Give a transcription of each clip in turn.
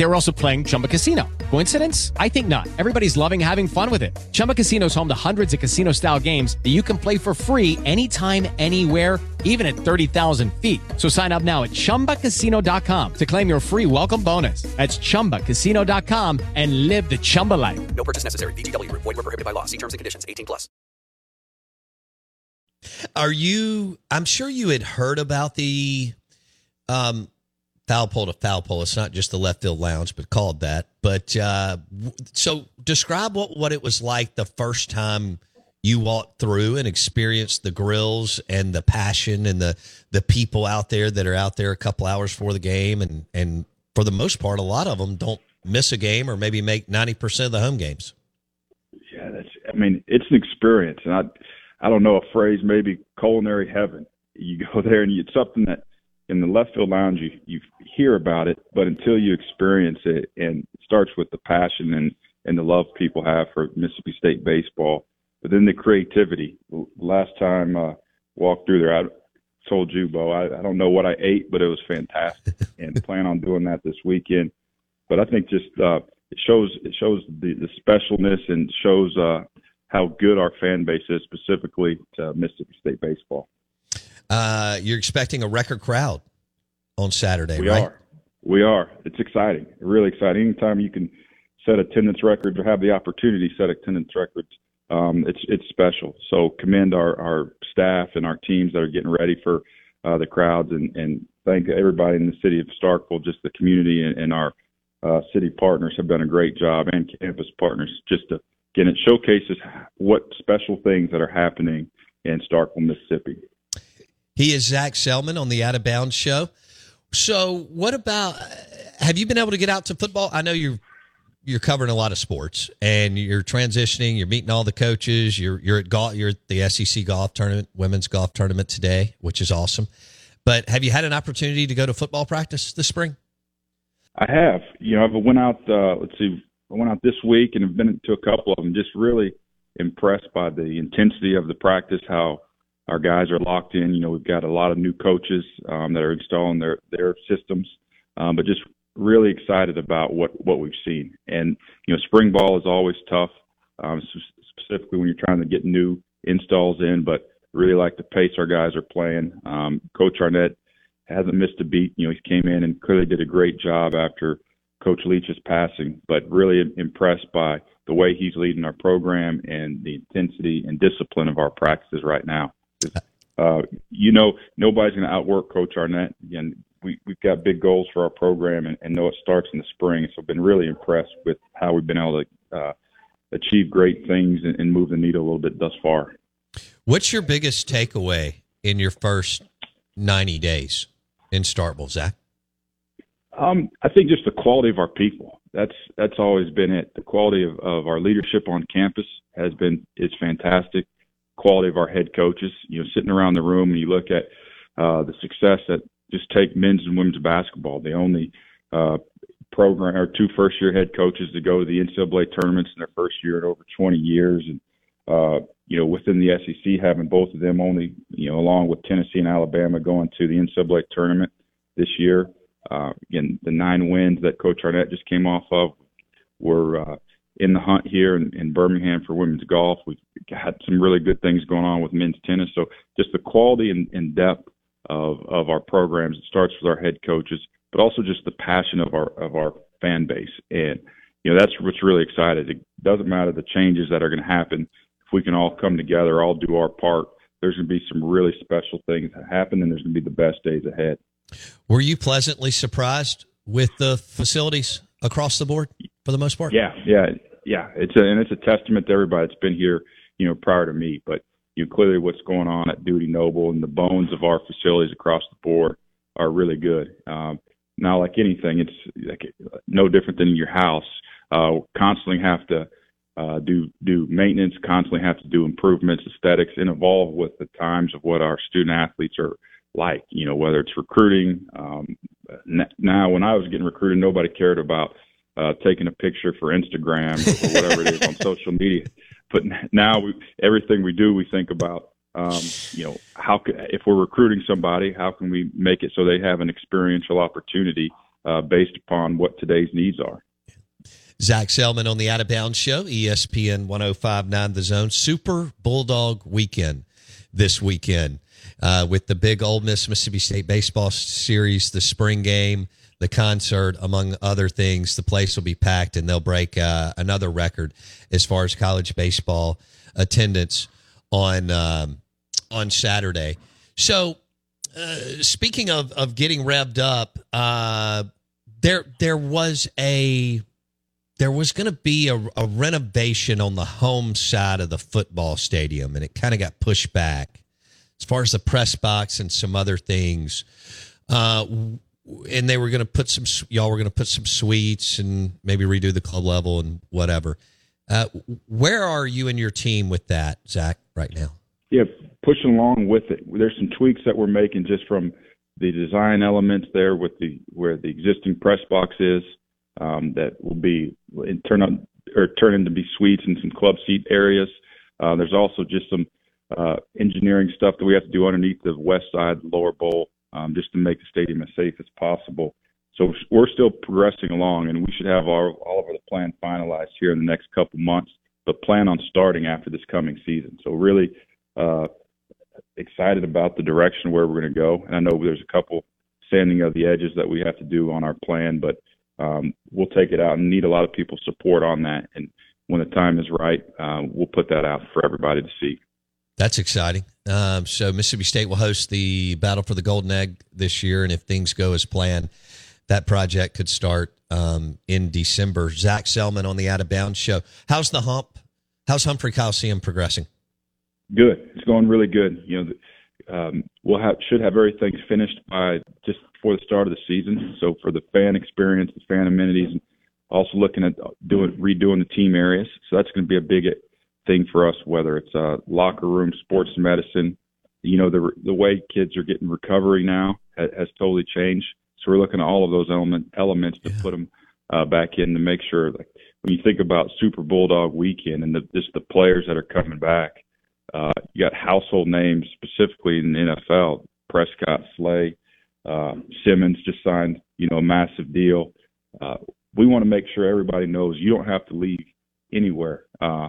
They were also playing Chumba Casino. Coincidence? I think not. Everybody's loving having fun with it. Chumba Casino is home to hundreds of casino-style games that you can play for free anytime, anywhere, even at 30,000 feet. So sign up now at ChumbaCasino.com to claim your free welcome bonus. That's ChumbaCasino.com and live the Chumba life. No purchase necessary. VGW. Void were prohibited by law. See terms and conditions. 18 plus. Are you? I'm sure you had heard about the um, foul pole to foul pole. It's not just the left field lounge, but called that. But uh, so describe what what it was like the first time you walked through and experienced the grills and the passion and the the people out there that are out there a couple hours before the game and and for the most part, a lot of them don't miss a game or maybe make ninety percent of the home games. Yeah, that's. I mean, it's an experience, and I, I don't know a phrase maybe culinary heaven. You go there and it's something that in the left field lounge you you hear about it, but until you experience it, and it starts with the passion and and the love people have for Mississippi State baseball, but then the creativity. Last time uh, walked through there, I told you, Bo, I, I don't know what I ate, but it was fantastic, and plan on doing that this weekend. But I think just uh, it shows it shows the, the specialness and shows uh, how good our fan base is specifically to Mississippi State baseball. Uh, you're expecting a record crowd on Saturday, We right? are. We are. It's exciting. Really exciting. Anytime you can set attendance records or have the opportunity to set attendance records, um, it's it's special. So commend our, our staff and our teams that are getting ready for uh, the crowds and, and thank everybody in the city of Starkville, just the community and, and our uh, city partners have done a great job and campus partners just to again it showcases what special things that are happening in Starkville, Mississippi. He is Zac Selmon on the Out of Bounds show. So, what about? Have you been able to get out to football? I know you're you're covering a lot of sports, and you're transitioning. You're meeting all the coaches. You're you're at golf. You're at the SEC golf tournament, women's golf tournament today, which is awesome. But have you had an opportunity to go to football practice this spring? I have. You know, I went out. Uh, let's see, I went out this week and have been to a couple of them. Just really impressed by the intensity of the practice. How our guys are locked in. You know, we've got a lot of new coaches um, that are installing their their systems, um, but just really excited about what what we've seen. And you know, spring ball is always tough, um, specifically when you're trying to get new installs in. But really like the pace our guys are playing. Um, Coach Arnett hasn't missed a beat. You know, he came in and clearly did a great job after Coach Leach's passing, but really impressed by the way he's leading our program and the intensity and discipline of our practices right now. Uh, you know, nobody's going to outwork Coach Arnett. Again, we, we've got big goals for our program and, and know it starts in the spring. So I've been really impressed with how we've been able to uh, achieve great things and, and move the needle a little bit thus far. What's your biggest takeaway in your first 90 days in Starkville, Zac? Um, I think just the quality of our people. That's that's always been it. The quality of, of our leadership on campus has been is fantastic. Quality of our head coaches. You know, sitting around the room and you look at uh, the success that just take men's and women's basketball. The only uh, program or two first year head coaches to go to the NCAA tournaments in their first year in over 20 years, and uh, you know within the SEC having both of them only you know along with Tennessee and Alabama going to the NCAA tournament this year. Uh, again, the nine wins that Coach Arnett just came off of were uh, in the hunt here in, in Birmingham for women's golf. We've had some really good things going on with men's tennis. So just the quality and, and depth of of our programs. It starts with our head coaches, but also just the passion of our of our fan base. And you know that's what's really excited. It doesn't matter the changes that are going to happen. If we can all come together, all do our part, there's going to be some really special things that happen, and there's going to be the best days ahead. Were you pleasantly surprised with the facilities across the board for the most part? Yeah, yeah, yeah. It's a, and it's a testament to everybody that's been here, you know, prior to me. But you know, clearly what's going on at Dudy Noble and the bones of our facilities across the board are really good. Um, now, like anything, it's like no different than your house. Uh, constantly have to uh, do do maintenance, constantly have to do improvements, aesthetics, and evolve with the times of what our student athletes are like. You know, whether it's recruiting. Um, now, when I was getting recruited, nobody cared about uh, taking a picture for Instagram or whatever it is on social media. But now, we, everything we do, we think about. Um, you know, how can, if we're recruiting somebody, how can we make it so they have an experiential opportunity uh, based upon what today's needs are? Zac Selmon on the Out of Bounds Show, ESPN 1059 The Zone. Super Bulldog weekend this weekend uh, with the big Ole Miss Mississippi State baseball series, the spring game, the concert, among other things. The place will be packed and they'll break uh, another record as far as college baseball attendance on um, on Saturday. So, uh, speaking of of getting revved up, uh, there there was a there was going to be a, a, renovation on the home side of the football stadium, and it kind of got pushed back as far as the press box and some other things. Uh, and they were going to put some, y'all were going to put some suites and maybe redo the club level and whatever. Uh, where are you and your team with that, Zac, right now? Yeah, pushing along with it. There's some tweaks that we're making just from the design elements there with the where the existing press box is um, that will be turn on or turn into be suites and some club seat areas. Uh, there's also just some uh, engineering stuff that we have to do underneath the west side, lower bowl, um, just to make the stadium as safe as possible. So we're still progressing along, and we should have our, all of the plan finalized here in the next couple months. But plan on starting after this coming season. So really uh, excited about the direction where we're going to go. And I know there's a couple sanding of the edges that we have to do on our plan, but um, we'll take it out and need a lot of people's support on that. And when the time is right, uh, we'll put that out for everybody to see. That's exciting. Um, so Mississippi State will host the Battle for the Golden Egg this year, and if things go as planned, that project could start um, in December. Zac Selmon on the Out of Bounds show. How's the hump? How's Humphrey Coliseum progressing? Good. It's going really good. You know, um, we'll have should have everything finished by just before the start of the season. So for the fan experience, the fan amenities, and also looking at doing redoing the team areas. So that's going to be a big thing for us. Whether it's uh, locker room, sports medicine, you know, the the way kids are getting recovery now has, has totally changed. So we're looking at all of those element elements to yeah. put them uh, back in to make sure. Like when you think about Super Bulldog weekend and the, just the players that are coming back uh, you got household names specifically in the NFL. Prescott, Slay, uh, Simmons just signed, you know, a massive deal. Uh, we want to make sure everybody knows you don't have to leave anywhere. Uh,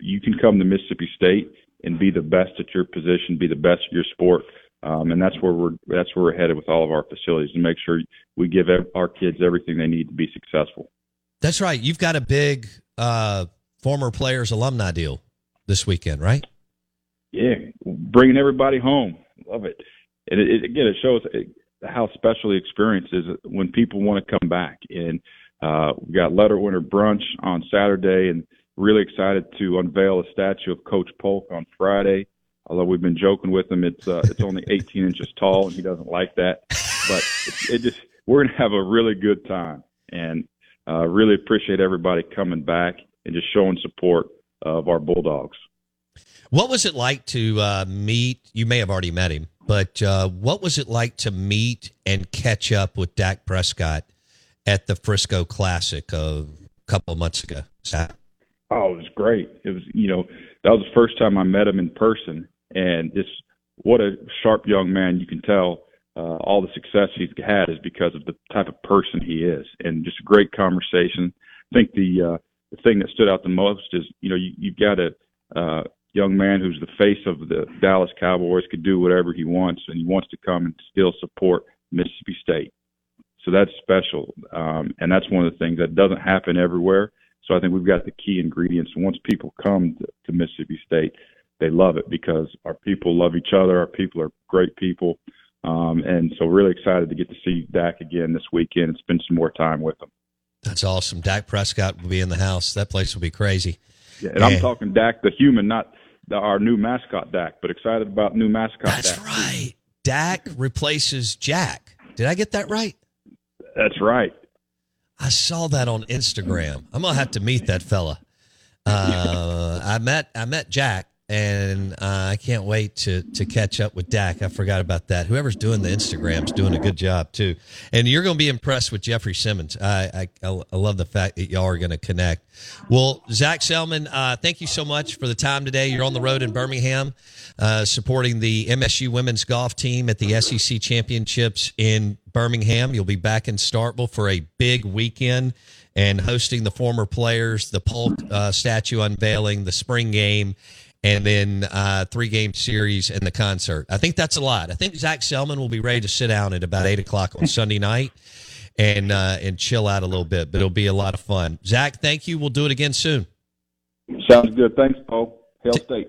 you can come to Mississippi State and be the best at your position, be the best at your sport, um, and that's where we're that's where we're headed with all of our facilities to make sure we give our kids everything they need to be successful. That's right. You've got a big uh, former players alumni deal this weekend, right? Yeah, bringing everybody home. Love it. And it, it, again, it shows how special the experience is when people want to come back. And uh, we got letter winter brunch on Saturday, and really excited to unveil a statue of Coach Polk on Friday. Although we've been joking with him, it's uh, it's only 18 inches tall, and he doesn't like that. But it, it just we're gonna have a really good time, and uh, really appreciate everybody coming back and just showing support of our Bulldogs. What was it like to uh, meet? You may have already met him, but uh, what was it like to meet and catch up with Dak Prescott at the Frisco Classic a couple months ago? Oh, it was great. It was, you know, that was the first time I met him in person, and just what a sharp young man. You can tell uh, all the success he's had is because of the type of person he is, and just a great conversation. I think the uh, the thing that stood out the most is, you know, you, you've got a uh, young man who's the face of the Dallas Cowboys, could do whatever he wants, and he wants to come and still support Mississippi State. So that's special, um, and that's one of the things that doesn't happen everywhere. So I think we've got the key ingredients. And once people come to, to Mississippi State, they love it because our people love each other. Our people are great people. Um, and so really excited to get to see Dak again this weekend and spend some more time with him. That's awesome. Dak Prescott will be in the house. That place will be crazy. Yeah, and I'm talking Dak the human, not the, our new mascot Dak, but excited about new mascot That's Dak. right. Dak replaces Jack. Did I get that right? That's right. I saw that on Instagram. I'm gonna have to meet that fella. Uh, I met I met Jack, and uh, I can't wait to to catch up with Dak. I forgot about that. Whoever's doing the Instagrams doing a good job too, and you're going to be impressed with Jeffrey Simmons. I I, I love the fact that y'all are going to connect. Well, Zac Selmon, uh, thank you so much for the time today. You're on the road in Birmingham, uh, supporting the MSU women's golf team at the SEC championships in Birmingham. You'll be back in Starkville for a big weekend and hosting the former players, the Polk uh, statue unveiling, the spring game, and then uh, three game series and the concert. I think that's a lot. I think Zac Selmon will be ready to sit down at about eight o'clock on Sunday night and uh, and chill out a little bit. But it'll be a lot of fun. Zac, thank you. We'll do it again soon. Sounds good. Thanks, Paul. Hail State.